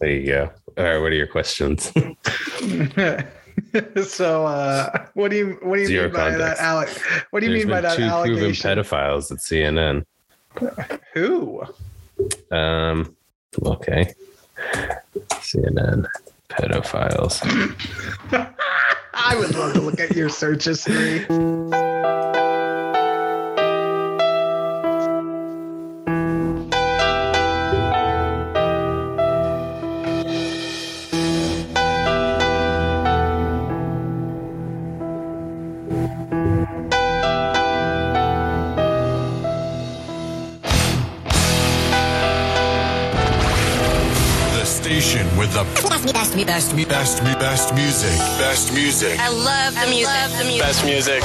There you go. All right, what are your questions? so, uh, what do you what do you Zero mean by that, Alex? What do you There's mean by that two proven pedophiles at CNN. Who? Um, okay. CNN pedophiles. I would love to look at your search history. Best, best, best, best, me, best, me, best music. Best music. I love the music. Love the music. Best music.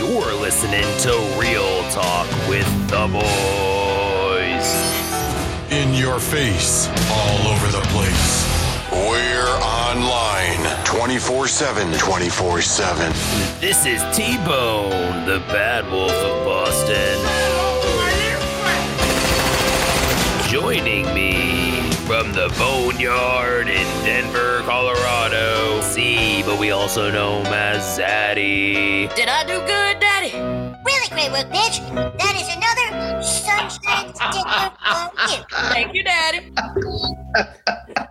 You're listening to Real Talk with the Boys. In your face. All over the place. We're online 24 7. 24 7. This is T Bone, the bad wolf of Boston. Joining me from the Boneyard in Denver, Colorado. C, but we also know him as Zaddy. Did I do good, Daddy? Really great work, bitch. That is another sunshine sticker for you. Thank you, Daddy.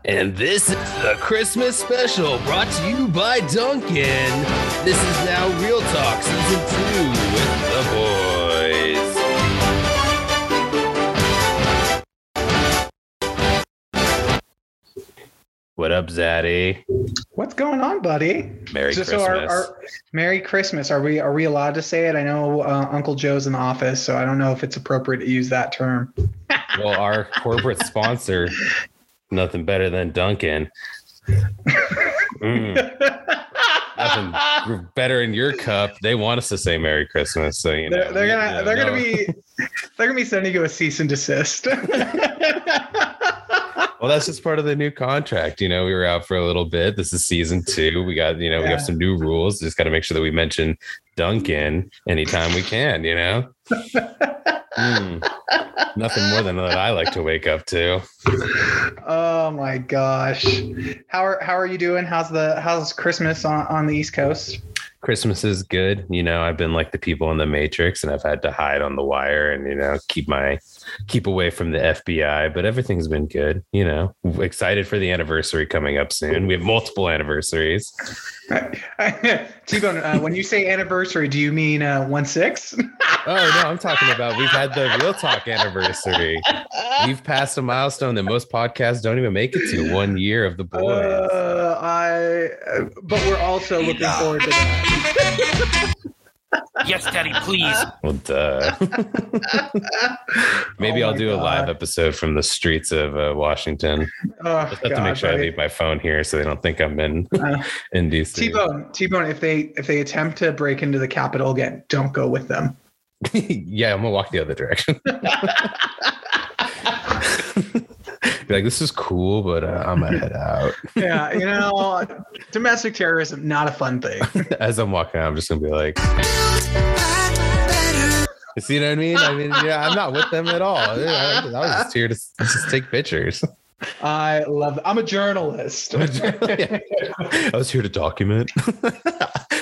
And this is the Christmas special brought to you by Dunkin'. This is now Real Talk Season 2 with the boys. What up, Zaddy? What's going on, buddy? Merry So- Christmas. so our, our Merry Christmas. Are we are we allowed to say it? I know uh, Uncle Joe's in the office, so I don't know if it's appropriate to use that term. well, our corporate sponsor, nothing better than Dunkin'. Mm, nothing better in your cup. They want us to say Merry Christmas, so you know. They're, they're gonna know, they're gonna be they're gonna be sending you a cease and desist. Well, that's just part of the new contract. You know, we were out for a little bit. This is season two. We got, you know, we Yeah. have some new rules. Just got to make sure that we mention Dunkin' anytime we can, you know? Mm. Nothing more than that I like to wake up to. oh my gosh. How are how are you doing? How's the how's Christmas on, on the East Coast? Christmas is good. You know, I've been like the people in the Matrix and I've had to hide on the wire and, you know, keep my keep away from the FBI, but everything's been good. You know, excited for the anniversary coming up soon. We have multiple anniversaries. T-Bone, uh, when you say anniversary, do you mean uh, one six? Oh no, I'm talking about we've had the real talk anniversary. We've passed a milestone that most podcasts don't even make it to. One year of the boys. Uh, I, uh, but we're also looking forward to that. Yes, Daddy, please. well, duh. Maybe Oh I'll my do a live episode from the streets of uh, Washington. Oh, Just have to make sure I leave my phone here so they don't think I'm in Uh, in DC. T-Bone, T-Bone, if they if they attempt to break into the Capitol again, don't go with them. yeah, I'm gonna walk the other direction. Be like, this is cool, but uh, I'm gonna head out. Yeah, you know, domestic terrorism not a fun thing. As I'm walking out, I'm just gonna be like, you see what I mean? I mean, yeah, I'm not with them at all. I, I was just here to just take pictures. I love. I'm a journalist. I was here to document.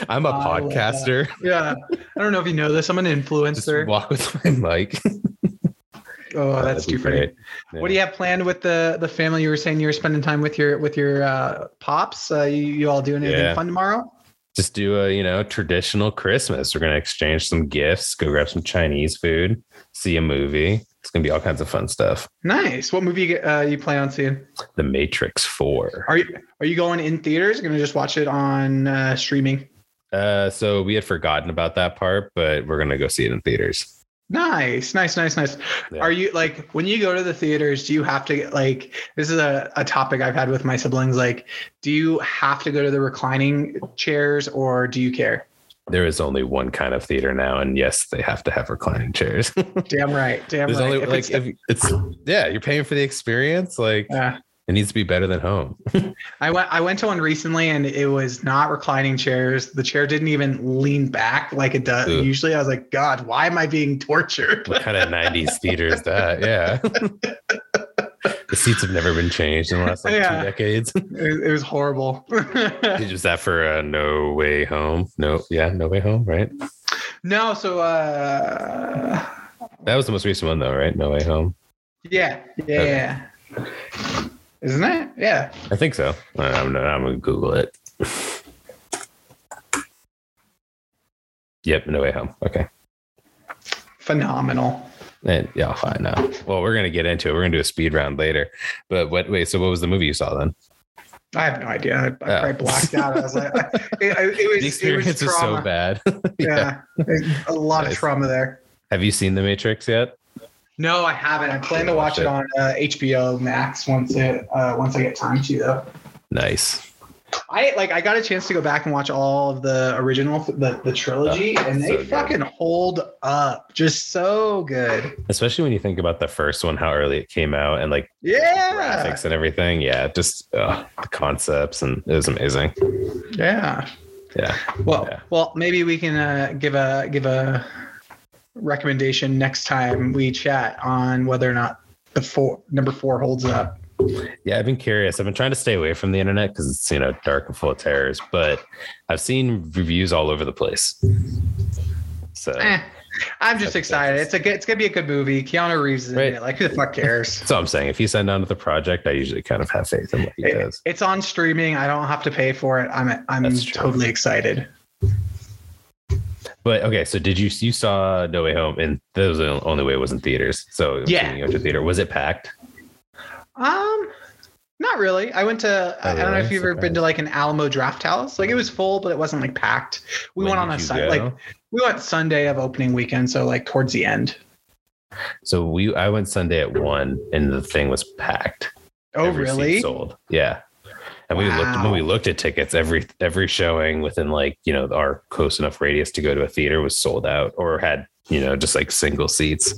I'm a I podcaster. yeah, I don't know if you know this. I'm an Just influencer. walk with my mic. Oh, that's too funny. great. What do you have planned with the the family? You were saying you were spending time with your with your uh, pops. Uh, you, you all doing anything Yeah. fun tomorrow? just do a you know traditional christmas we're going to exchange some gifts go grab some chinese food see a movie it's going to be all kinds of fun stuff Nice. What movie you, uh, you plan on seeing? the matrix 4 Are you are you going in theaters? Going to just watch it on uh, streaming? uh so we had forgotten about that part but we're going to go see it in theaters Nice, nice, nice, nice. Yeah. Are you like when you go to the theaters? Do you have to get like this is a, a topic I've had with my siblings? Like, do you have to go to the reclining chairs or do you care? there is only one kind of theater now and yes they have to have reclining chairs Damn right, damn there's right. only If like it's- if it's yeah you're paying for the experience like It needs to be better than home. I went I went to one recently and it was not reclining chairs. The chair didn't even lean back like it does Ugh. usually. I was like, God, why am I being tortured? what kind of 90s theater is that? Yeah. the seats have never been changed in the last like Yeah. two decades. It, it was horrible. Is that for uh, No Way Home? No, yeah, No Way Home, right? no, so uh That was the most recent one, though, right? No Way Home. yeah, yeah, yeah. Isn't it? Yeah. I think so. I'm, I'm gonna Google it. Yep, No Way Home. Okay. Phenomenal. And yeah, I know. Well, we're gonna get into it. We're gonna do a speed round later. But what? Wait. So, what was the movie you saw then? I have no idea. I, I Oh. probably blacked out. I was like, I, it, I- it was The experience it was was so bad. Yeah, a lot Nice. of trauma there. Have you seen The Matrix yet? No, I haven't. I plan to watch it on uh, HBO Max once it uh, once I get time to though. Nice. I like I got a chance to go back and watch all of the original the, the trilogy Oh, and they so fucking hold up just so good. Especially when you think about the first one, how early it came out, and like Yeah. graphics and everything. Yeah, just uh, the concepts, and it was amazing. Yeah. Yeah. Well, Yeah. well, maybe we can uh, give a give a recommendation next time we chat on whether or not the four number four holds up. Yeah, I've been curious. I've been trying to stay away from the internet because it's you know dark and full of terrors, but I've seen reviews all over the place. So Eh, I'm just excited. It's a good, it's gonna be a good movie. Keanu Reeves is in it. Like who the fuck cares? that's all I'm saying. If he's signed on to the project, I usually kind of have faith in what he It- does. it's on streaming. I don't have to pay for it. I'm I'm totally excited. But okay, so did you you saw No Way Home, and that was the only way it was in theaters. So Yeah. you went to theater. Was it packed? Um, not really. I went to. I- I don't know if you've ever been to like an Alamo Drafthouse. Like it was full, but it wasn't like packed. We When went on a Sunday. Like we went Sunday of opening weekend, so like towards the end. So we I went Sunday at one, and the thing was packed. Oh Every really? Sold. Yeah. And we looked when we looked at tickets, every every showing within like, you know, our close enough radius to go to a theater was sold out or had, you know, just like single seats.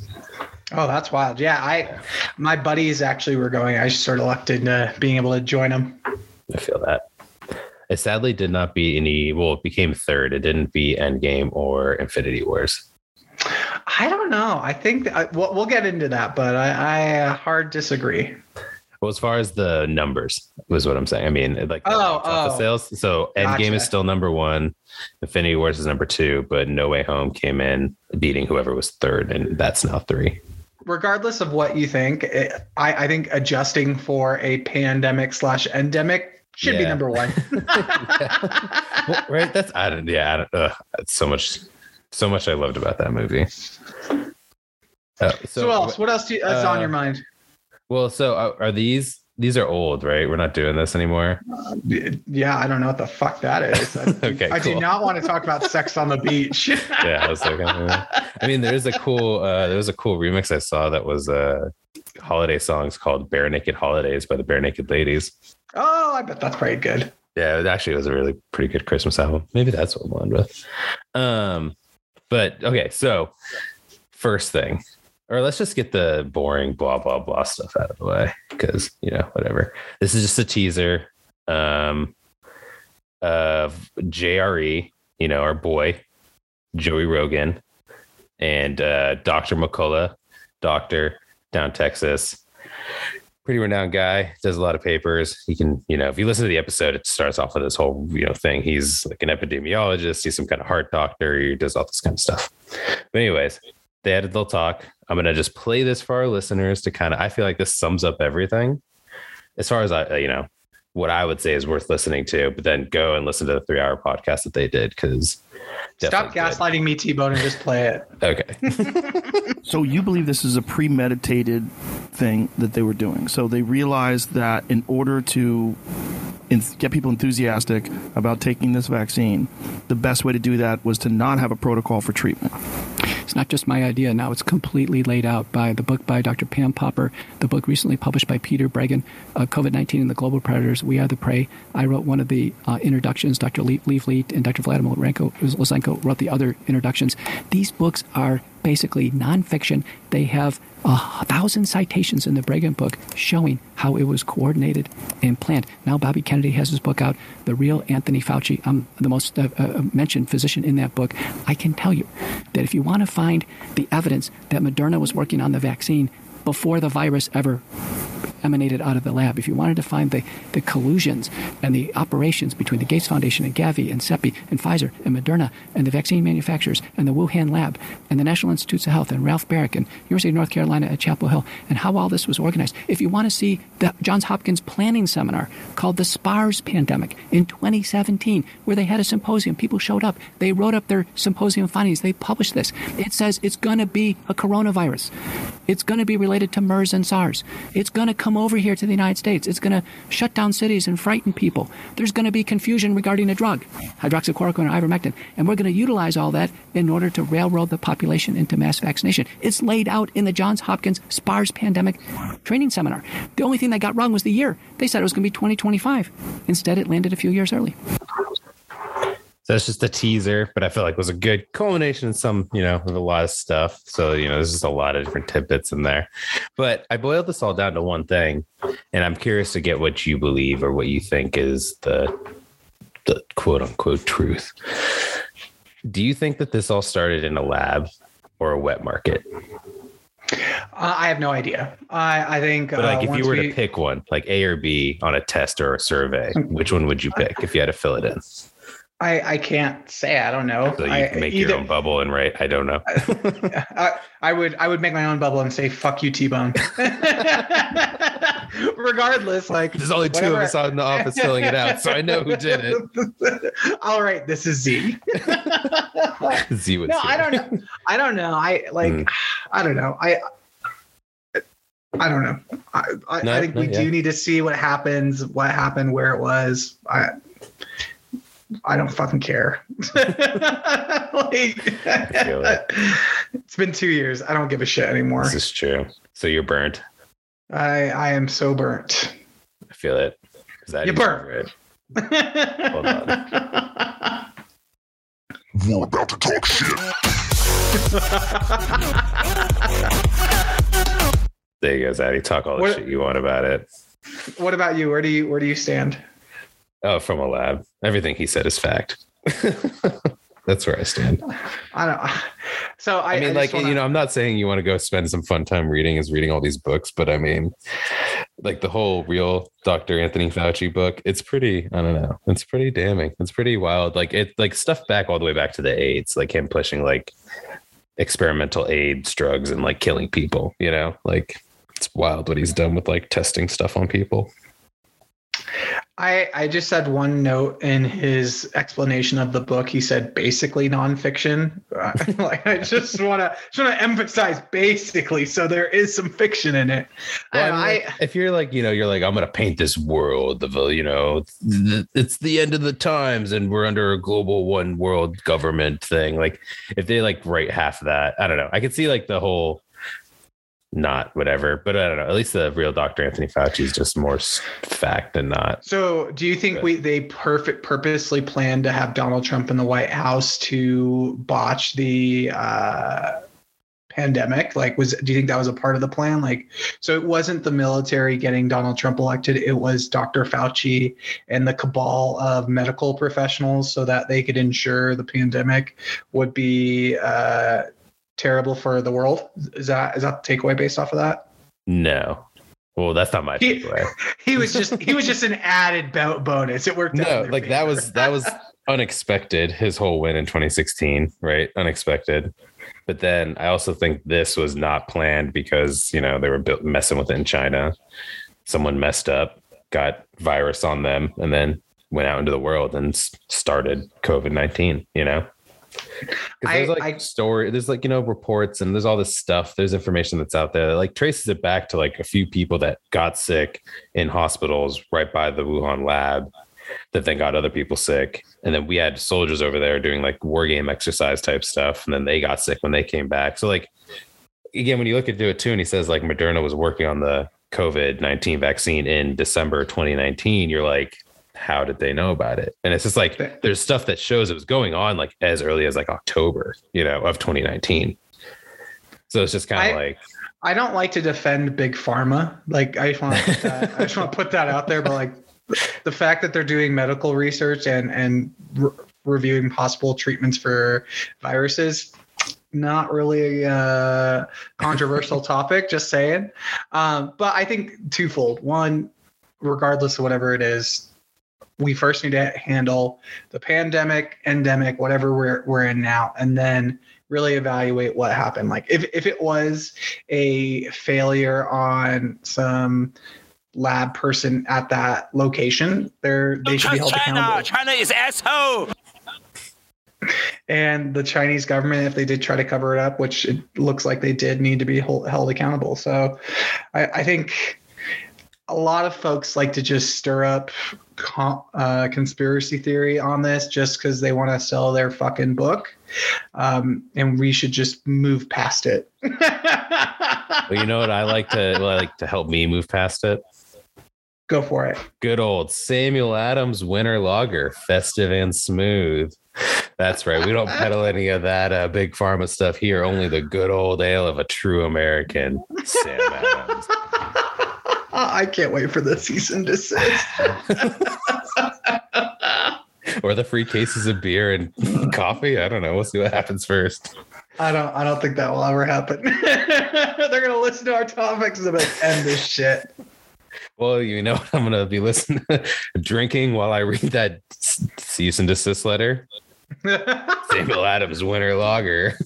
Oh, that's wild. Yeah, I my buddies actually were going. I just sort of lucked into being able to join them. I feel that. It sadly did not be any well, it became third. It didn't beat Endgame or Infinity Wars. I don't know. I think I, we'll, we'll get into that, but I, I uh, hard disagree. Well, as far as the numbers was what I'm saying. I mean, like the Oh, oh. sales. So Endgame Gotcha. is still number one, Infinity Wars is number two, but No Way Home came in beating whoever was third, and that's now three. Regardless of what you think, it, I, I think adjusting for a pandemic slash endemic should be number one. Well, right? That's I don't. Yeah, I don't, ugh, that's so much, so much I loved about that movie. Uh, so, what else? What else do you, that's on uh, your mind? Well, so are, are these? These are old, right? We're not doing this anymore. Yeah, I don't know what the fuck that is. I, Okay, I do not want to talk about sex on the beach. Yeah, I was like, uh, I mean, there's a cool, uh, there was a cool remix I saw that was uh, holiday songs called "Barenaked Holidays" by the Barenaked Ladies. oh, I bet that's pretty good. Yeah, it actually was a really pretty good Christmas album. Maybe that's what we'll end with. Um, but okay, so first thing, or let's just get the boring blah blah blah stuff out of the way because you know whatever. This is just a teaser um, of JRE, you know our boy Joey Rogan and uh, Doctor McCullough, doctor down Texas. Pretty renowned guy does a lot of papers. He can you know if you listen to the episode it starts off with this whole you know thing. He's like an epidemiologist he's some kind of heart doctor he does all this kind of stuff. But anyways they had a little talk i'm going to just play this for our listeners to kind of i feel like this sums up everything as far as i uh, you know what i would say is worth listening to but then go and listen to the three hour podcast that they did because Stop gaslighting me, T-Bone, and just play it. okay So you believe this is a premeditated thing that they were doing. So they realized that in order to en- get people enthusiastic about taking this vaccine, the best way to do that was to not have a protocol for treatment. It's not just my idea. Now it's completely laid out by the book by Dr. Pam Popper, the book recently published by Peter Breggin, uh, COVID 19 and the Global Predators, We Are the Prey. I wrote one of the uh, introductions. Dr. Le- Lee Vliet and Dr. Vladimir Zelenko wrote the other introductions. These books are basically nonfiction. They have a thousand citations in the Breggin book showing how it was coordinated and planned. Now Bobby Kennedy has his book out, The Real Anthony Fauci. I'm the most uh, uh, mentioned physician in that book. I can tell you that if you want to find the evidence that Moderna was working on the vaccine before the virus ever emanated out of the lab. If you wanted to find the, the collusions and the operations between the Gates Foundation and Gavi and CEPI and Pfizer and Moderna and the vaccine manufacturers and the Wuhan lab and the National Institutes of Health and Ralph Baric and University of North Carolina at Chapel Hill and how all this was organized. If you want to see the Johns Hopkins planning seminar called the SPARS pandemic in 2017, where they had a symposium, people showed up, they wrote up their symposium findings, they published this. It says it's going to be a coronavirus. It's going to be related to MERS and SARS. It's going to come over here to the United States. It's going to shut down cities and frighten people. There's going to be confusion regarding a drug, hydroxychloroquine or ivermectin. And we're going to utilize all that in order to railroad the population into mass vaccination. It's laid out in the Johns Hopkins SPARS pandemic training seminar. The only thing they got wrong was the year. They said it was going to be 2025. Instead, it landed a few years early. It's just a teaser, but I feel like it was a good culmination in some, you know, of a lot of stuff. So, you know, there's just a lot of different tidbits in there. But I boiled this all down to one thing, and I'm curious to get what you believe or what you think is the the quote unquote truth. Do you think that this all started in a lab or a wet market? Uh, I have no idea. I, I think. But like, uh, if you were we, to pick one, like A or B on a test or a survey, which one would you pick if you had to fill it in? I, I can't say. I don't know. So you I, can make either, your own bubble and write. I don't know. I, I would I would make my own bubble and say "fuck you, T Bone." Regardless, like there's only two whatever. of us out in the office filling it out, so I know who did it. All right, this is Z. Z was no, here. I don't know. I don't know. I like. Mm. I don't know. I. I don't know. I, I, No, I think we yeah. do need to see what happens, what happened, where it was. I. I don't fucking care. like, feel it. it's been two years. I don't give a shit anymore. This is true. So you're burnt. I I am so burnt. I feel it. Is that You even burnt. Hold on. We're about to talk shit. There you go, Zaddy. Talk all the What- shit you want about it. what about you? Where do you where do you stand? Oh, from a lab. Everything he said is fact. That's where I stand. I don't. So I, I mean, just like, wanna- you know, I'm not saying you want to go spend some fun time reading is reading all these books, but I mean, like the whole real Dr. Anthony Fauci book, it's pretty, I don't know, it's pretty damning. It's pretty wild. Like it like stuff back all the way back to the AIDS, like him pushing like experimental AIDS drugs and like killing people, you know, like it's wild what he's done with like testing stuff on people. I I just had one note in his explanation of the book. He said basically nonfiction. Uh, like I just want to just want to emphasize basically. So there is some fiction in it. Well, I, I like, if you're like, you know, you're like, I'm gonna paint this world of, you know, it's the end of the times, and we're under a global one world government thing. Like, if they like write half of that, I don't know. I could see like the whole, not whatever, but I don't know. At least the real Dr. Anthony Fauci is just more fact than not. So, do you think we they perfect purposely planned to have Donald Trump in the White House to botch the uh, pandemic? Like, was do you think that was a part of the plan? Like, so it wasn't the military getting Donald Trump elected; it was Dr. Fauci and the cabal of medical professionals, so that they could ensure the pandemic would be uh, terrible for the world. Is that is that the takeaway based off of that? No. Well, that's not my He- takeaway. He was just he was just an added bo- bonus. It worked. No, like that was that was unexpected. His whole win in 2016, right? Unexpected. But then I also think this was not planned because you know they were built, messing with it in China. Someone messed up, got virus on them, and then went out into the world and started COVID 19. You know. 'Cause There's like I- story, there's like you know reports, and there's all this stuff. There's information that's out there that like traces it back to like a few people that got sick in hospitals right by the Wuhan lab, that then got other people sick. And then we had soldiers over there doing like war game exercise type stuff. And then they got sick when they came back. So like again, when you look into it too, and he says like Moderna was working on the COVID 19 vaccine in December 2019, you're like, how did they know about it? And it's just like there's stuff that shows it was going on like as early as like October, you know, of 2019. So it's just kind of like, I don't like to defend big pharma. Like I just want to put that, I just want to put that out there. But like the fact that they're doing medical research and and re- reviewing possible treatments for viruses, not really a controversial topic. Just saying. Um, but I think twofold. One, regardless of whatever it is, we first need to handle the pandemic, endemic, whatever we're we're in now, and then really evaluate what happened. Like if if it was a failure on some lab person at that location, they're they should be held accountable. China is asshole. And the Chinese government, if they did try to cover it up, which it looks like they did, need to be hold, held accountable. So, I, I think a lot of folks like to just stir up uh, conspiracy theory on this just because they want to sell their fucking book, um, and we should just move past it. well, you know what I like to what I like to help me move past it. Go for it. Good old Samuel Adams Winter Lager, festive and smooth. That's right. We don't peddle any of that uh, big pharma stuff here. Only the good old ale of a true American, Sam Adams. I can't wait for the cease and desist. or the free cases of beer and coffee. I don't know. We'll see what happens first. I don't. I don't think that will ever happen. They're gonna listen to our topics and like, end this shit. Well, you know, I'm gonna be listening, drinking while I read that cease and desist letter. Samuel Adams Winter Lager.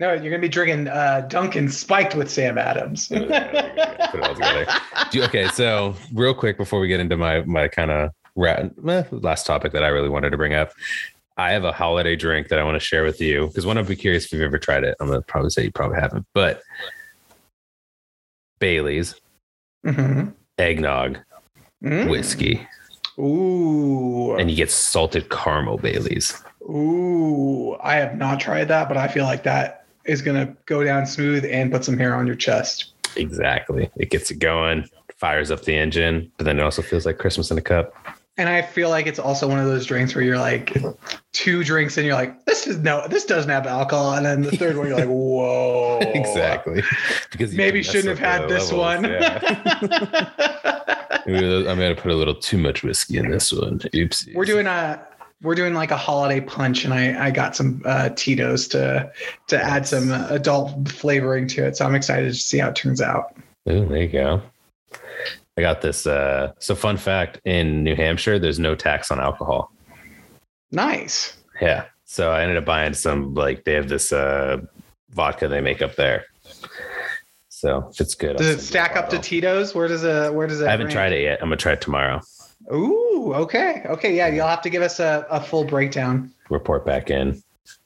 No, you're gonna be drinking uh, Dunkin' spiked with Sam Adams. Put it all together. Do- Okay, so real quick before we get into my my kind of last topic that I really wanted to bring up, I have a holiday drink that I want to share with you because one, I'd be curious if you've ever tried it. I'm gonna probably say you probably haven't, but Bailey's Mhm. eggnog Mm. whiskey, Ooh, and you get salted caramel Bailey's. ooh. I have not tried that, but I feel like that is gonna go down smooth and put some hair on your chest. Exactly, it gets it going, fires up the engine, but then it also feels like Christmas in a cup. And I feel like it's also one of those drinks where you're like two drinks and you're like, this is no, this doesn't have alcohol, and then the third one you're like, whoa, exactly, because Maybe shouldn't have had this levels, one. yeah. I'm gonna put a little too much whiskey in this one. Oops. we're doing a we're doing like a holiday punch and i i got some uh tito's to to add some adult flavoring to it so i'm excited to see how it turns out Ooh, there you go. I got this. Uh, so, fun fact: in New Hampshire, there's no tax on alcohol. nice Yeah. So I ended up buying some. Like they have this uh, vodka they make up there. So if it's good. I'll does it you a stack up to tito's where does it where does it I haven't tried it yet. I'm gonna try it tomorrow. Ooh okay okay yeah you'll have to give us a, a full breakdown Report back in.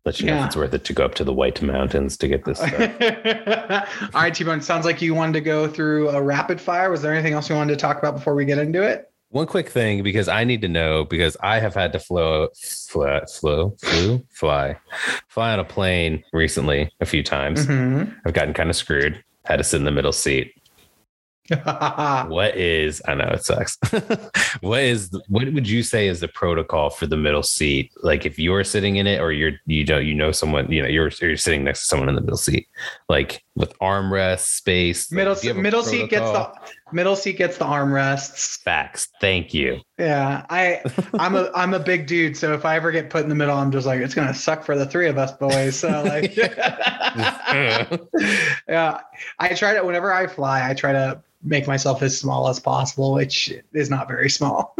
Let you know Yeah. if it's worth it to go up to the White Mountains to get this stuff. all right t-bone sounds like you wanted to go through a rapid fire was there anything else you wanted to talk about before we get into it One quick thing because I need to know because I have had to flow, fly, flow, flew, fly, fly on a plane recently a few times. Mhm. I've gotten kind of screwed. Had to sit in the middle seat. What is? I know it sucks. what is? What would you say is the protocol for the middle seat? Like if you're sitting in it, or you're you don't you know someone you know you're you're sitting next to someone in the middle seat, like with armrest space. middle do you have a middle seat gets the middle seat gets the armrests facts. Thank you. Yeah, I I'm a I'm a big dude, so if I ever get put in the middle, I'm just like it's gonna suck for the three of us boys. So like, yeah, I try to whenever I fly, I try to make myself as small as possible, which is not very small.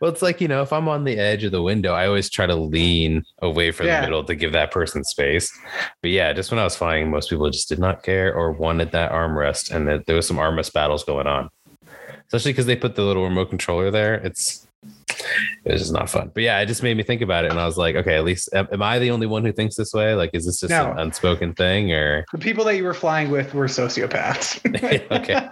Well, it's like, you know, if I'm on the edge of the window, I always try to lean away from Yeah. the middle to give that person space. But yeah, just when I was flying, most people just did not care or wanted that armrest. And that there was some armrest battles going on, especially because they put the little remote controller there. It's, it was just not fun. But yeah, it just made me think about it. And I was like, okay, at least, am, am I the only one who thinks this way? Like, is this just No. an unspoken thing or the people that you were flying with were sociopaths. okay.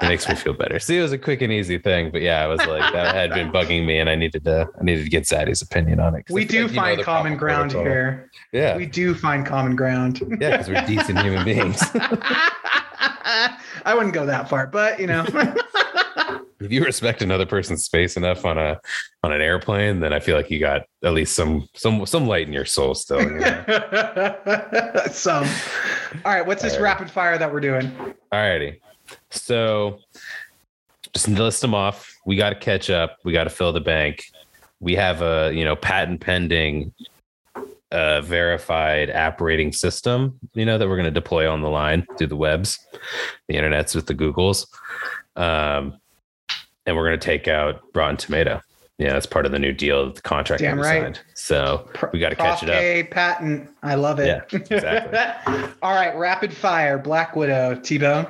It makes me feel better. See, it was a quick and easy thing, but yeah, I was like that had been bugging me, and I needed to I needed to get Zaddy's opinion on it. We do like you know find common ground protocol. here. Yeah, We do find common ground. yeah, because we're decent human beings. I wouldn't go that far, but you know. If you respect another person's space enough on a on an airplane, then I feel like you got at least some some some light in your soul still. You know? Some. All right, what's this All rapid fire that we're doing? Alrighty. So just list them off. We got to catch up. We got to fill the bank. We have a you know patent pending, uh, verified app rating system. You know that we're going to deploy on the line through the webs, the internets with the Googles, um, and we're going to take out Rotten Tomato. Yeah, that's part of the new deal. The contract Damn right. signed. So we got to catch it up. K patent. I love it. Yeah, exactly. All right, rapid fire. Black Widow. T Bone.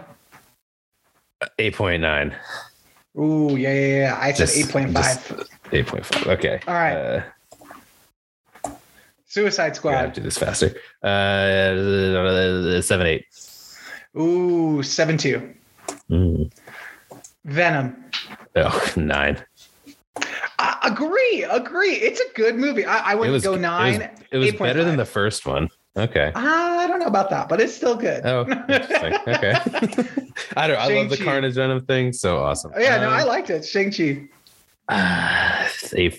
Eight point nine. Ooh, yeah, yeah, yeah. I said Just- eight point five. Eight point five. Okay. All right. Uh, Suicide I have to do this faster. Uh, seven eight. Ooh, seven two. Mm. Venom. Oh, nine. I agree, agree. It's a good movie. I, I It would was go It nine. was, it was better than the first one. Okay. I don't know about that, but it's still good. Oh, interesting. Okay. I don't. I love the. Carnage Venom thing. So awesome. Oh, yeah, no, Um, I liked it. Shang Chi. ah, three.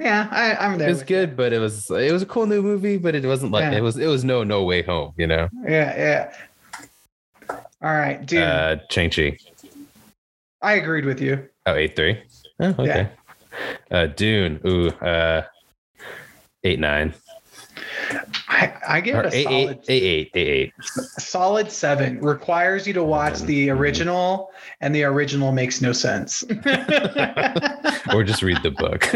Yeah, I, I'm there. It was good, but it was it was a cool new movie, but it wasn't like Yeah. it was it was no no way home. You know. Yeah, yeah. All right, dude. Uh, Shang Chi. I agreed with you. Oh, eight three. Oh, okay. Uh, Dune. Ooh. Uh, eight nine. I, I give Or it a eight, solid, eight, eight, eight, eight, solid seven. Requires you to watch the original, and the original makes no sense. or just read the book.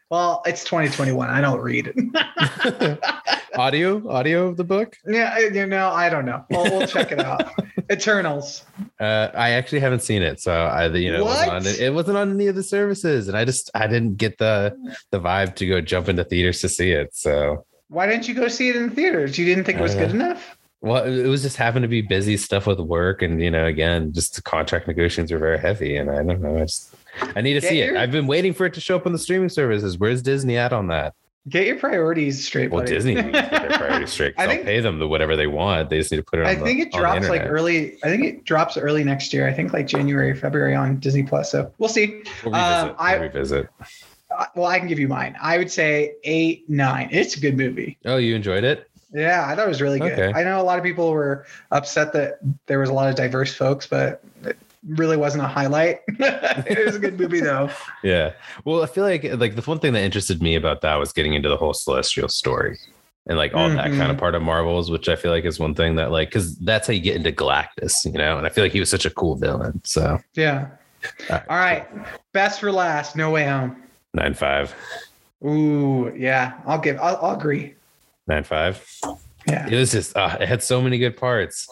well, it's 2021. I don't read. audio, audio of the book. yeah, you know, I don't know. We'll, we'll check it out. Eternals. Uh, I actually haven't seen it, so I, you know, it wasn't, on, it wasn't on any of the services, and I just I didn't get the the vibe to go jump into theaters to see it. So, Why didn't you go see it in the theaters? You didn't think it was Uh, good enough? well, it was just happened to be busy stuff with work, and you know, again, just the contract negotiations were very heavy, and I don't know, I just I need to Get see it. I've been waiting for it to show up on the streaming services. Where's Disney at on that? Get your priorities straight. Well, buddy. Disney needs to get their priorities straight. I I'll pay them the whatever they want. They just need to put it on. I the- think it drops like early. I think it drops early next year. I think like January, February on Disney Plus. So we'll see. We'll Um. I- we'll revisit. Uh, Well, I can give you mine. I would say eight, nine. It's a good movie. Oh, you enjoyed it? Yeah, I thought it was really good. Okay. I know a lot of people were upset that there was a lot of diverse folks, but really wasn't a highlight. it was a good movie though. Yeah. Well, I feel like like the one thing that interested me about that was getting into the whole celestial story and like all that Mhm. kind of part of Marvels, which I feel like is one thing that like because that's how you get into Galactus, you know. And I feel like he was such a cool villain. So Yeah. all right, All right. Best for last. No way home. nine five, Ooh, yeah. I'll give. I'll, I'll agree. nine five. Yeah. It was just uh, it had so many good parts.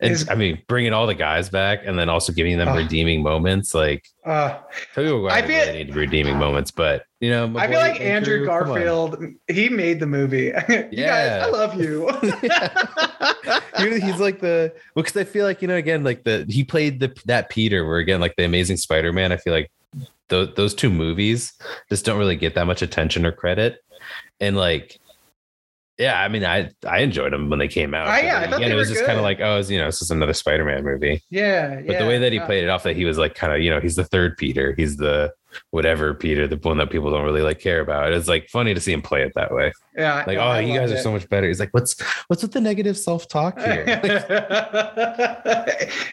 And Is- I mean, bringing all the guys back and then also giving them Oh. redeeming moments. Like, Uh, tell you what, I feel- really need redeeming moments, but you know, I feel like Andrew, on. Garfield. He made the movie. you guys, Yeah. I love you. He- he's like the well because i feel like you know again like the he played the that peter where again like the amazing spider-man i feel like those those two movies just don't really get that much attention or credit and like yeah i mean i i enjoyed them when they came out I- yeah, I again, it was just kind of like oh it's, you know this is another spider-man movie yeah. but the way that he played it off that he was like kind of you know he's the third peter he's the whatever peter the one that people don't really like care about it's like funny to see him play it that way Yeah. like oh you guys loved are so much better he's like what's what's with the negative self-talk here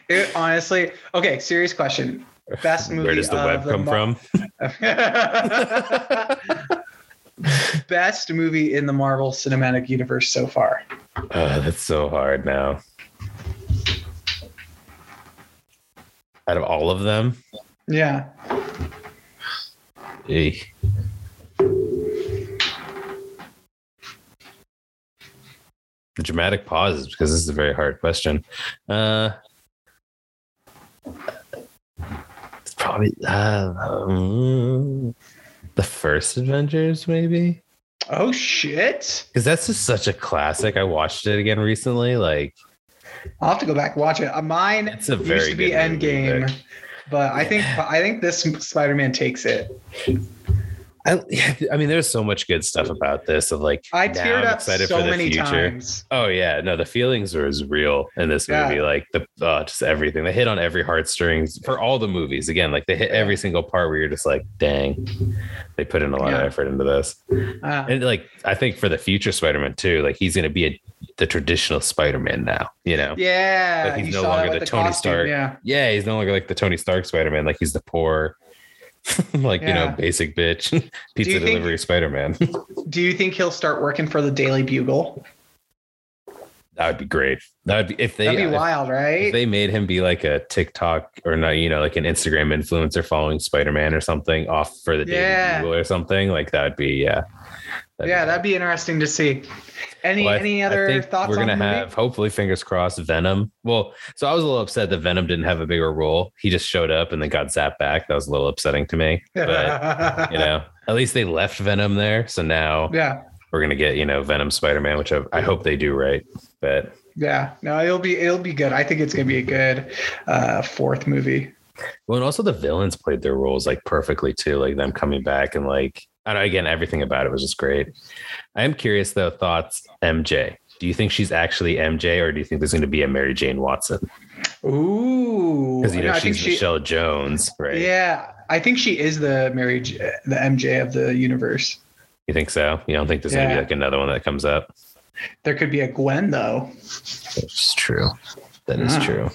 It- honestly, okay. Serious question. Best movie. Where does the web come Mar- from? Best movie in the Marvel Cinematic Universe so far. Oh, that's so hard now. Out of all of them, Yeah. eh. the dramatic pause is because this is a very hard question. Uh, it's probably uh, um, the first Avengers, maybe. Oh shit! because that's just such a classic. I watched it again recently. Like, I'll have to go back and watch it. Uh, mine It's a used to be movie, Endgame, but I think I think this Spider-Man takes it. I, I mean, there's so much good stuff about this. Of like, I teared I'm up excited so for the many future. times. Oh yeah, no, the feelings were as real in this Yeah. movie. Like the uh, just everything. They hit on every heartstrings for all the movies. Again, like they hit every single part where you're just like, dang, they put in a lot of effort into this. Uh, And like, I think for the future Spider-Man too, like he's gonna be a, the traditional Spider-Man now. You know. yeah, Like, he's no longer with the Tony Stark. Yeah, Yeah, he's no longer like the Tony Stark Spider-Man. Like he's the poor, like you know, basic bitch, pizza think- delivery Spider-Man. do you think he'll start working for the Daily Bugle? that would be great. That would be if they That'd be if- wild, if right? they made him be like a TikTok or not, you know, like an Instagram influencer following Spider-Man or something off for the Daily Bugle or something, like that would be yeah. That'd yeah, be- that'd be interesting to see. Any Well, I- any I other think thoughts? We're gonna have hopefully fingers crossed Venom. Well, so I was a little upset that Venom didn't have a bigger role. He just showed up and then got zapped back. That was a little upsetting to me. But you know, at least they left Venom there. So now yeah, we're gonna get you know Venom Spider-Man, which I, I hope they do right. But yeah. No, it'll be it'll be good. I think it's gonna be a good uh, fourth movie. well, and also the villains played their roles like perfectly too. Like them coming back and like I know, again, everything about it was just great. I am curious though, thoughts MJ. Do you think she's actually MJ, or do you think there's going to be a Mary Jane Watson? Ooh, Because you know No, she's she- Michelle Jones, right? Yeah, I think she is the Mary, J- the MJ of the universe. You think so? You don't think there's going to be like another one that comes up? There could be a Gwen though. It's true. That is true.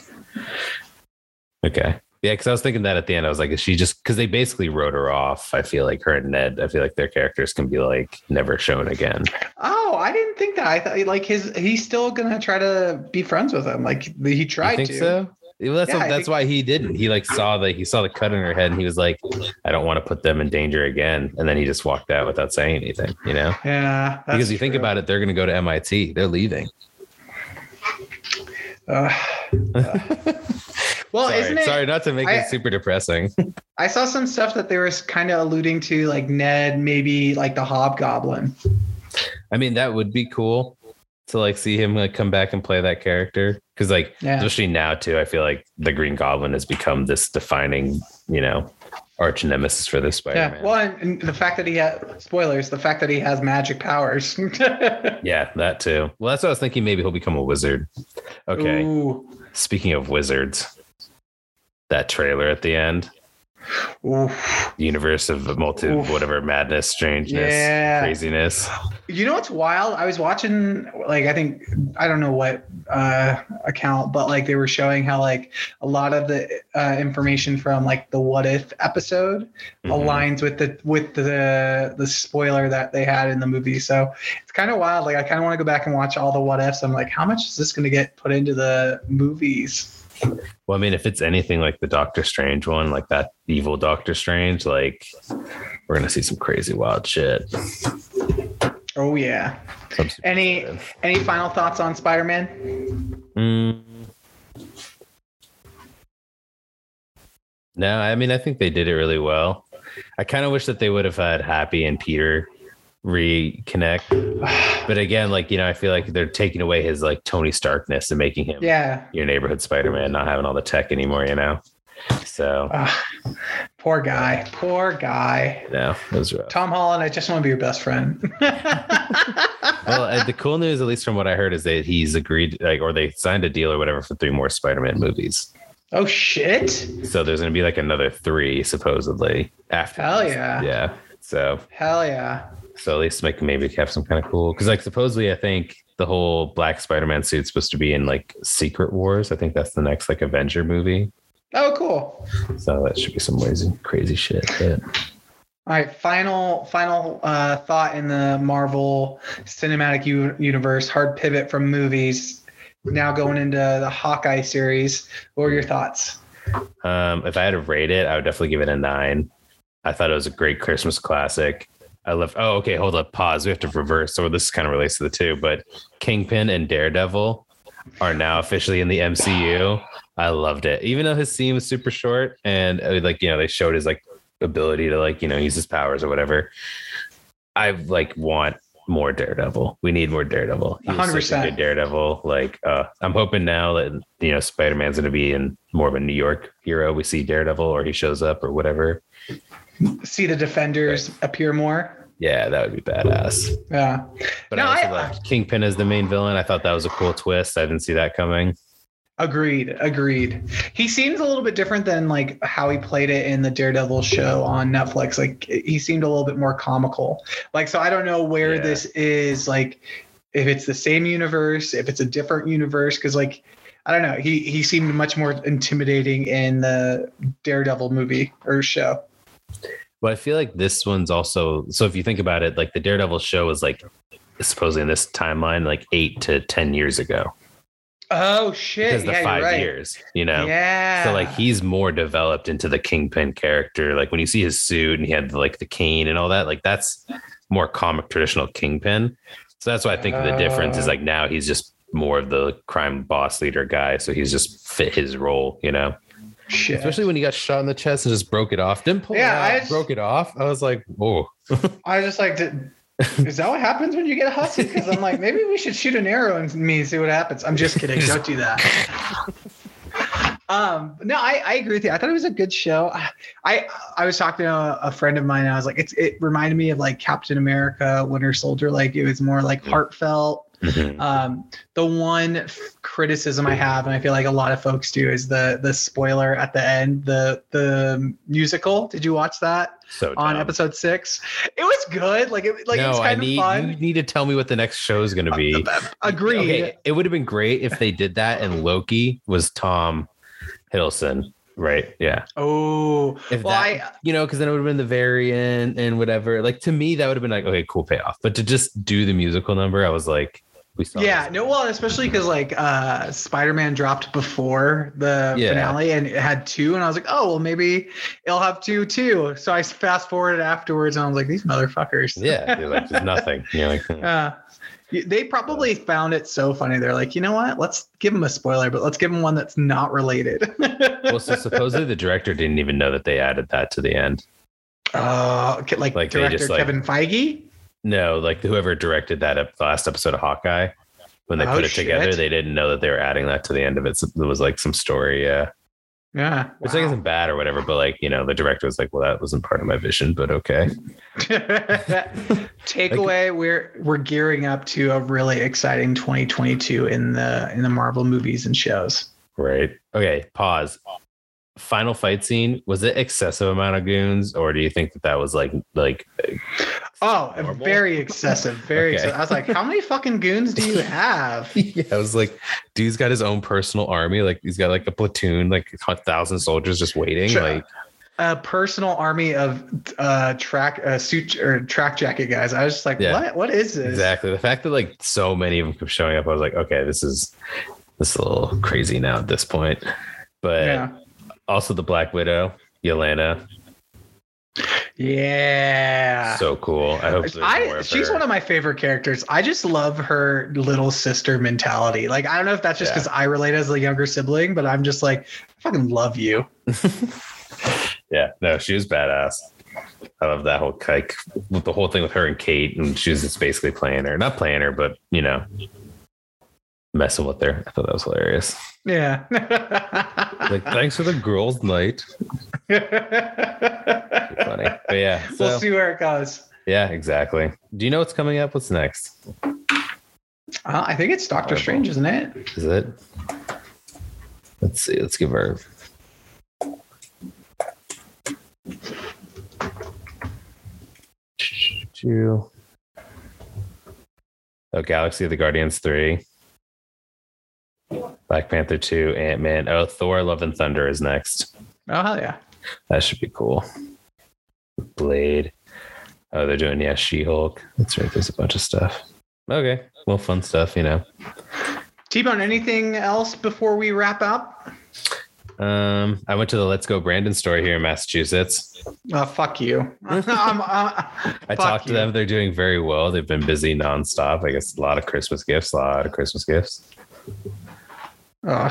Okay. Yeah, because I was thinking that at the end, I was like, is she just because they basically wrote her off? I feel like her and Ned, I feel like their characters can be like never shown again. Oh, I didn't think that. I thought like his he's still gonna try to be friends with him. Like he tried to. so? Well, that's Yeah, that's think- why he didn't. He like saw the he saw the cut in her head, and he was like, "I don't want to put them in danger again." And then he just walked out without saying anything. You know, Yeah, because you think about it, they're going to go to MIT. They're leaving. Uh, well, sorry, isn't it? sorry, not to make I- it super depressing. I saw some stuff that they were kind of alluding to, like Ned, maybe like the Hobgoblin. I mean, that would be cool to like see him like come back and play that character because like Yeah. especially now too, I feel like the Green Goblin has become this defining, you know, arch nemesis for this Spider-Man. Yeah. Well, and, the fact that he has spoilers, the fact that he has magic powers. yeah, that too. Well, that's what I was thinking. Maybe he'll become a wizard. Okay. Ooh. Speaking of wizards, that trailer at the end, the universe of multi Oof. whatever madness, strangeness, Yeah. craziness. You know what's wild? I was watching like I think I don't know what uh account, but like they were showing how like a lot of the uh, information from like the what if episode Mhm. aligns with the with the the spoiler that they had in the movie. So it's kind of wild. Like I kind of want to go back and watch all the what ifs. I'm like, how much is this going to get put into the movies? Well, I mean, if it's anything like the Doctor Strange one, like that evil Doctor Strange, like we're gonna see some crazy wild shit. Oh yeah. Any good. any final thoughts on Spider-Man? Mm. No, I mean, I think they did it really well. I kind of wish that they would have had Happy and Peter reconnect. But again, like, you know, I feel like they're taking away his like Tony Starkness and making him Yeah. your neighborhood Spider Man, not having all the tech anymore, you know? So, Ah, poor guy. Poor guy. know, it was rough. Tom Holland, I just want to be your best friend. well, uh, the cool news, at least from what I heard, is that he's agreed, like, or they signed a deal or whatever for three more Spider-Man movies. oh shit. So there's to be like another three supposedly after. Hell these. yeah. Yeah. So, Hell yeah. So at least make maybe have some kind of cool because like supposedly I think the whole Black Spider-Man suit's supposed to be in like Secret Wars. I think that's the next like Avenger movie. Oh, cool. So that should be some crazy crazy shit. But All right, final final uh, thought in the Marvel Cinematic U- Universe. Hard pivot from movies. Now going into the Hawkeye series. What were your thoughts? Um, if I had to rate it, I would definitely give it a nine. I thought it was a great Christmas classic. I love. Oh, okay. Hold up. Pause. We have to reverse. So this kind of relates to the two, but Kingpin and Daredevil are now officially in the MCU. I loved it, even though his scene was super short and uh, like you know they showed his like ability to like you know use his powers or whatever. I like want more Daredevil. We need more Daredevil. He a 100%. good Daredevil. Like uh, I'm hoping now that you know Spider Man's going to be in more of a New York hero. We see Daredevil or he shows up or whatever. See the defenders appear more. Yeah, that would be badass. Yeah. But No, I also I- loved Kingpin as the main villain. I thought that was a cool twist. I didn't see that coming. Agreed. Agreed. He seems a little bit different than like how he played it in the Daredevil show on Netflix. Like he seemed a little bit more comical. Like so, I don't know where Yeah. this is. Like if it's the same universe, if it's a different universe, because like I don't know. He he seemed much more intimidating in the Daredevil movie or show. But I feel like this one's also so if you think about it, like the Daredevil show was like supposedly in this timeline, like eight to ten years ago. Oh shit! Because the yeah, five right. years, you know? Yeah. So like he's more developed into the kingpin character. Like when you see his suit and he had like the cane and all that, like that's more comic traditional kingpin. So that's why I think the difference is Oh. like now he's just more of the crime boss leader guy. So he's just fit his role, you know. Shit. Especially when he got shot in the chest and just broke it off. Didn't pull Yeah, it I out, just- broke it off. I was like, oh. I was just like. Is that what happens when you get hussy? Because I'm like, maybe we should shoot an arrow in me and see what happens. I'm just kidding. Don't do that. Um, no, I, I agree with you. I thought it was a good show. I I was talking to a, a friend of mine. And I was like, it's it reminded me of like Captain America, Winter Soldier. Like it was more like heartfelt. Um, the one f- criticism I have, and I feel like a lot of folks do, is the the spoiler at the end, the the musical. Did you watch that? So on episode six. It was good. Like it like it was no, I kind need of fun. you need to tell me what the next show is going to be. Agreed. Okay, it would have been great if they did that and Loki was Tom Hiddleston, right? Yeah. Oh, If well, that, I you know, because then it would have been the variant and whatever. Like to me, that would have been like, okay, cool payoff. But to just do the musical number, I was like, we saw. yeah, no, well, especially because like uh Spider-Man dropped before the Yeah. finale and it had two, and I was like, oh well, maybe it'll have two too. So I fast forwarded afterwards, and I was like, these motherfuckers. Yeah, you're like there's nothing. You're like, hmm. Uh, they probably found it so funny. They're like, you know what? Let's give them a spoiler, but let's give them one that's not related. well, so supposedly the director didn't even know that they added that to the end. Oh, okay, like, Like, director just, like- Kevin Feige. No, like whoever directed that ep- the last episode of Hawkeye, when they Oh, put it together, they didn't know that they were adding that to the end of it. So it was like some story, yeah. Yeah, Which like isn't bad or whatever, but like, you know, the director was like, Well, that wasn't part of my vision, but okay. Takeaway: We're we're gearing up to a really exciting 2022 in the in the Marvel movies and shows. Right. Okay. Pause. Final fight scene. Was it excessive amount of goons, or do you think that that was like like Oh, Normal? very excessive. Very. Okay. excessive. I was like, how many fucking goons do you have? yeah, I was like, dude's got his own personal army. Like he's got like a platoon, like a thousand soldiers just waiting. Sure. Like A personal army of uh track uh, suit or track jacket guys. I was just like, Yeah. what? What is this? exactly the fact that like so many of them kept showing up. I was like, okay, this is this is a little crazy now at this point. But Yeah. also the Black Widow, Yelena, Yeah. so cool. I hope I she's her. one of my favorite characters. I just love her little sister mentality. Like I don't know if that's just Yeah. because I relate as a younger sibling, but I'm just like I fucking love you. Yeah, no, she was badass. I love that whole like with the whole thing with her and Kate, and she was just basically playing her, not playing her, but you know, messing with her. I thought that was hilarious. Yeah. Like, thanks for the girls' night. Funny, but yeah. So we'll see where it goes. yeah, exactly. Do you know what's coming up? What's next? Uh, I think it's Doctor Strange, isn't it? Is it? Let's see. Let's give her. Oh, Galaxy of the Guardians 3. Black Panther 2, Ant Man. Oh, Thor Love and Thunder is next. Oh hell yeah. That should be cool. Blade. Oh, they're doing, yeah, She Hulk. That's right. There's a bunch of stuff. Okay. Well, fun stuff, you know. T Bone, anything else before we wrap up? Um, I went to the Let's Go Brandon store here in Massachusetts. Uh, fuck you. I'm, uh, I talked to them. They're doing very well. They've been busy nonstop. I guess a lot of Christmas gifts, a lot of Christmas gifts. Oh.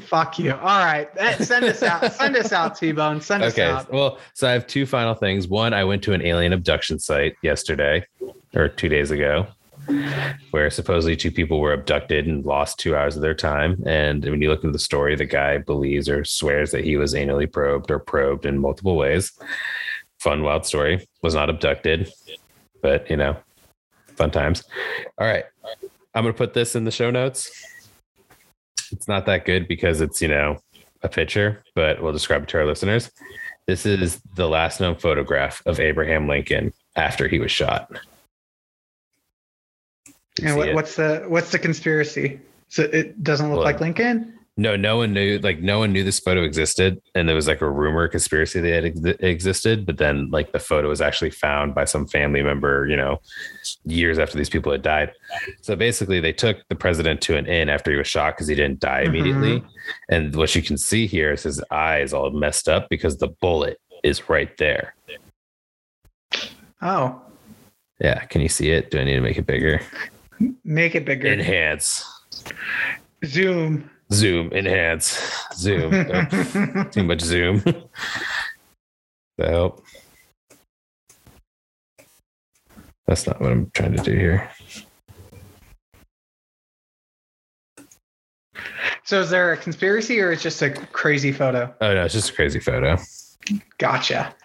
fuck you. All right. Eh, Send us out. Send us out, T Bone. Send us Okay. out. Well, so I have two final things. One, I went to an alien abduction site yesterday or two days ago. where supposedly two people were abducted and lost two hours of their time. And when you look into the story, the guy believes or swears that he was anally probed or probed in multiple ways. Fun, wild story. Was not abducted, but you know, fun times. All right. I'm going to put this in the show notes. It's not that good because it's, you know, a picture, but we'll describe it to our listeners. This is the last known photograph of Abraham Lincoln after he was shot. You And what, what's the what's the conspiracy? So it doesn't look Well, like Lincoln. No, no one knew. Like, no one knew this photo existed, and there was like a rumor, conspiracy that it ex- existed. But then, like, the photo was actually found by some family member. You know, years after these people had died. So basically, they took the president to an inn after he was shot because he didn't die mm-hmm. immediately. And what you can see here is his eyes all messed up because the bullet is right there. Oh, Yeah, can you see it? Do I need to make it bigger? make it bigger. Enhance, Zoom. Zoom, enhance, zoom. Oh, too much zoom. Help. That's not what I'm trying to do here. so is there a conspiracy or it's just a crazy photo? Oh no, it's just a crazy photo. Gotcha.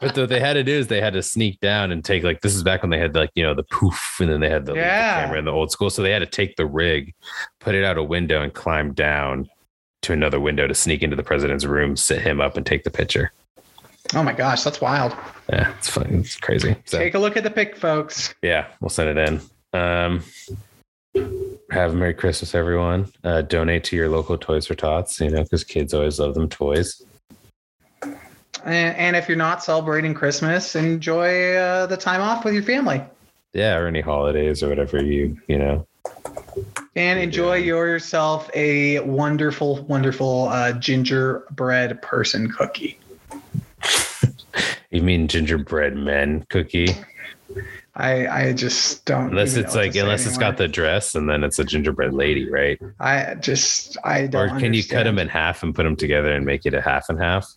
But what they had to do is they had to sneak down and take like this is back when they had like you know the poof and then they had the, the camera in the old school. So they had to take the rig, put it out a window, and climb down to another window to sneak into the president's room, sit him up, and take the picture. oh my gosh, that's wild. Yeah, it's fun. It's crazy. So Take a look at the pic, folks. yeah, we'll send it in. Um, have a Merry Christmas, everyone. Uh, donate to your local Toys for Tots, you know, because kids always love them toys. And, and if you're not celebrating Christmas, enjoy uh, the time off with your family Yeah, or any holidays or whatever you, you know. and enjoy yourself a wonderful, wonderful uh, gingerbread person cookie. You mean gingerbread men cookie? I I just don't. Unless it's like, unless it's got the dress and then it's a gingerbread lady, right? I just I don't. Or can you cut them in half and put them together and make it a half and half?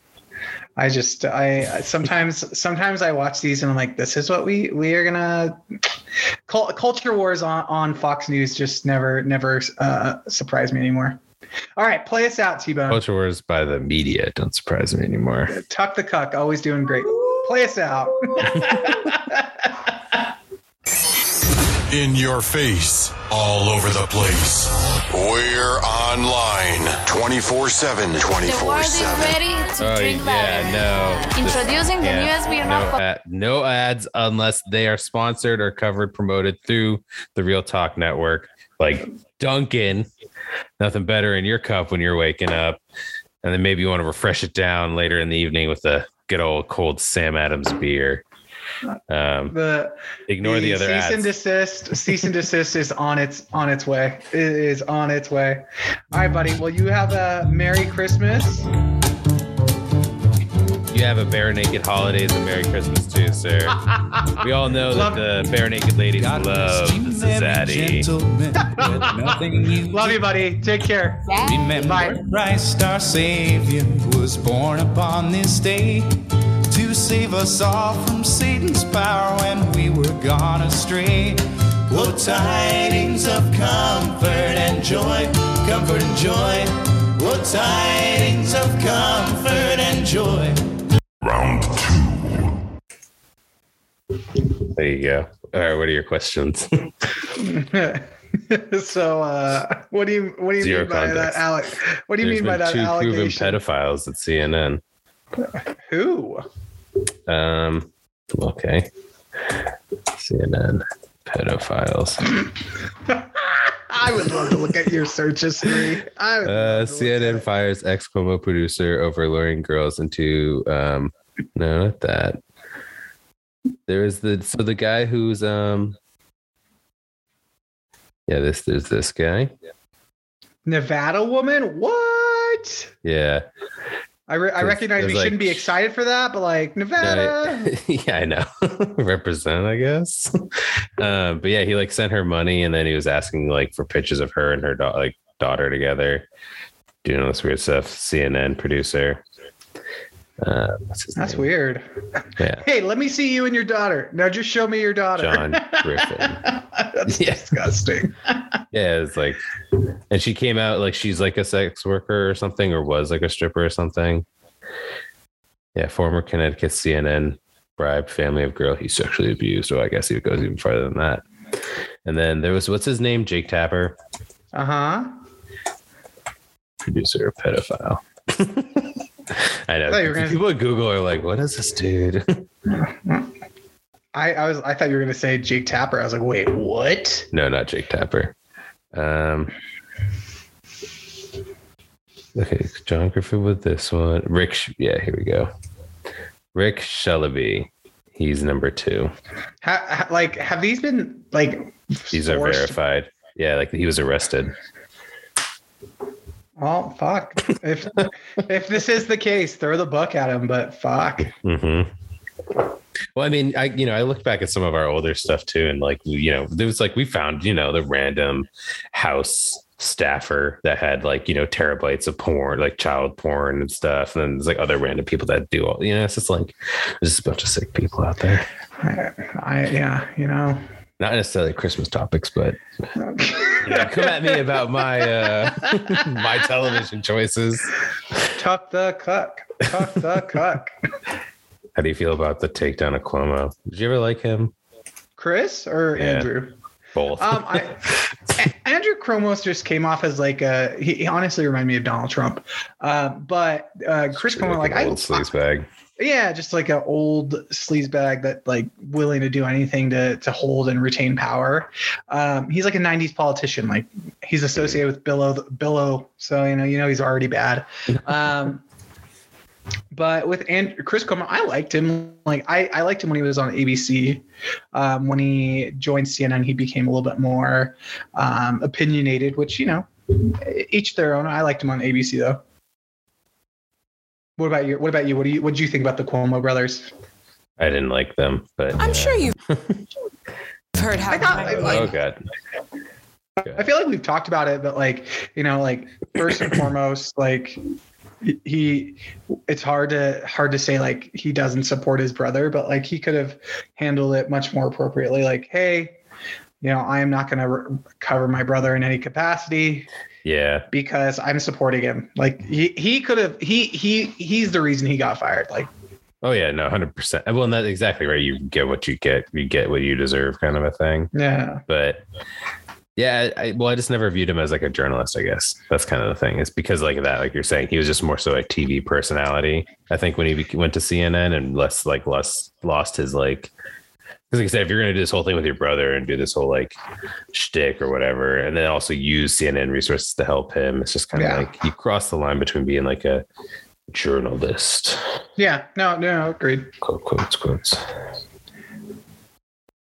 I just I sometimes sometimes I watch these and I'm like, this is what we we are gonna. Culture wars on on Fox News just never never uh, surprise me anymore. All right, play us out, T Bone. Culture wars by the media don't surprise me anymore. Tuck the cuck, always doing great. Play us out. In your face, all over the place. We're online 24 7. 24 7. ready to Oh drink yeah, louder. no. Introducing the Yeah, newest no, ad, no ads unless they are sponsored or covered, promoted through the Real Talk Network, like Dunkin'. Nothing better in your cup when you're waking up, and then maybe you want to refresh it down later in the evening with a good old cold Sam Adams beer. Um, the ignore the, other cease ads. and desist. Cease and desist is on its on its way. It is on its way. All right, buddy. Well, you have a Merry Christmas. you have a Barenaked Holidays and Merry Christmas too, sir. we all know that the Barenaked Ladies love the zaddy. Love you, buddy. Take care. Remember Bye. Christ our Savior was born upon this day to save us all from Satan's power when we were gone astray. Oh, tidings of comfort and joy, comfort and joy. Oh, tidings of comfort and joy. Round two. There you go. All right, what are your questions? so, uh, what do you what do you Zero mean by that, context. Alex? What do you There's mean by that two proven pedophiles at CNN. Who? Um, okay. CNN pedophiles. I would love to look at your search history. I Uh, love to look at CNN fires ex Cuomo producer over luring girls into. Um, no, not that. There is the so the guy who's um. Yeah, this there's this guy. Nevada woman. What? Yeah, I, re- I recognize we like- shouldn't be excited for that, but like Nevada. yeah, I know. Represent, I guess. um, but yeah, he like sent her money, and then he was asking like for pictures of her and her da- like daughter together, doing all this weird stuff. CNN producer, Uh, That's name? weird. Yeah, Hey, let me see you and your daughter. Now just show me your daughter. John Griffin. That's Yeah. disgusting. Yeah, it's like, and she came out like she's like a sex worker or something, or was like a stripper or something. Yeah, former Connecticut CNN bribed family of girl he sexually abused. Or I guess he goes even farther than that. And then there was what's his name, Jake Tapper, Uh huh. producer pedophile. I know were gonna- people at Google are like, "What is this dude?" I, I was I thought you were gonna say Jake Tapper. I was like, wait, what? no, not Jake Tapper. Um, okay, John Griffin with this one. Rick, yeah, here we go. Rick Saleeby. He's number two. Ha, ha- like, have these been like? These are verified. Yeah, like he was arrested. Well, fuck. if if this is the case, throw the book at him. But fuck. hmm Well, I mean, I you know, I looked back at some of our older stuff too, and like you know, there was like we found you know the random house staffer that had like you know terabytes of porn, like child porn and stuff, and then there's like other random people that do all. You know, it's just like there's just a bunch of sick people out there. I, I yeah, you know. Not necessarily Christmas topics, but you know, come at me about my uh my television choices. Tuck the cuck. Tuck the cuck. How do you feel about the takedown of Cuomo? Did you ever like him? Chris or Yeah. Andrew? Both. Um, I, Andrew Cuomo just came off as like a. He, he honestly reminded me of Donald Trump, uh, but uh, Chris Cuomo, like, an I, old sleaze bag. Yeah, just like an old sleaze bag that like willing to do anything to to hold and retain power. Um, he's like a '90s politician. Like he's associated with Billo, Billo, so you know, you know, he's already bad. Um, but with and Chris Cuomo, I liked him. Like I, I liked him when he was on ABC. Um, when he joined CNN, he became a little bit more um, opinionated, which you know, each their own. I liked him on ABC though. What about you? What about you? What do you what do you think about the Cuomo brothers? I didn't like them, but I'm uh, sure you've heard how. I thought- like- Oh god. I feel like we've talked about it, but like you know, like first and foremost, like he it's hard to hard to say like he doesn't support his brother, but like he could have handled it much more appropriately. Like, hey, you know, I am not going to re- cover my brother in any capacity Yeah. because I'm supporting him. Like he he could have he he he's the reason he got fired. Like Oh yeah, no, hundred percent. Well, that's exactly right. You get what you get. You get what you deserve, kind of a thing. yeah, But yeah, I, well, I just never viewed him as like a journalist. I guess that's kind of the thing. It's because like that, like you're saying, he was just more so a TV personality. I think when he went to CNN and less like less lost his like. Because like I said, if you're gonna do this whole thing with your brother and do this whole like shtick or whatever, and then also use CNN resources to help him, it's just kind of Yeah. like you cross the line between being like a journalist yeah, no, no, agreed. quote quotes quotes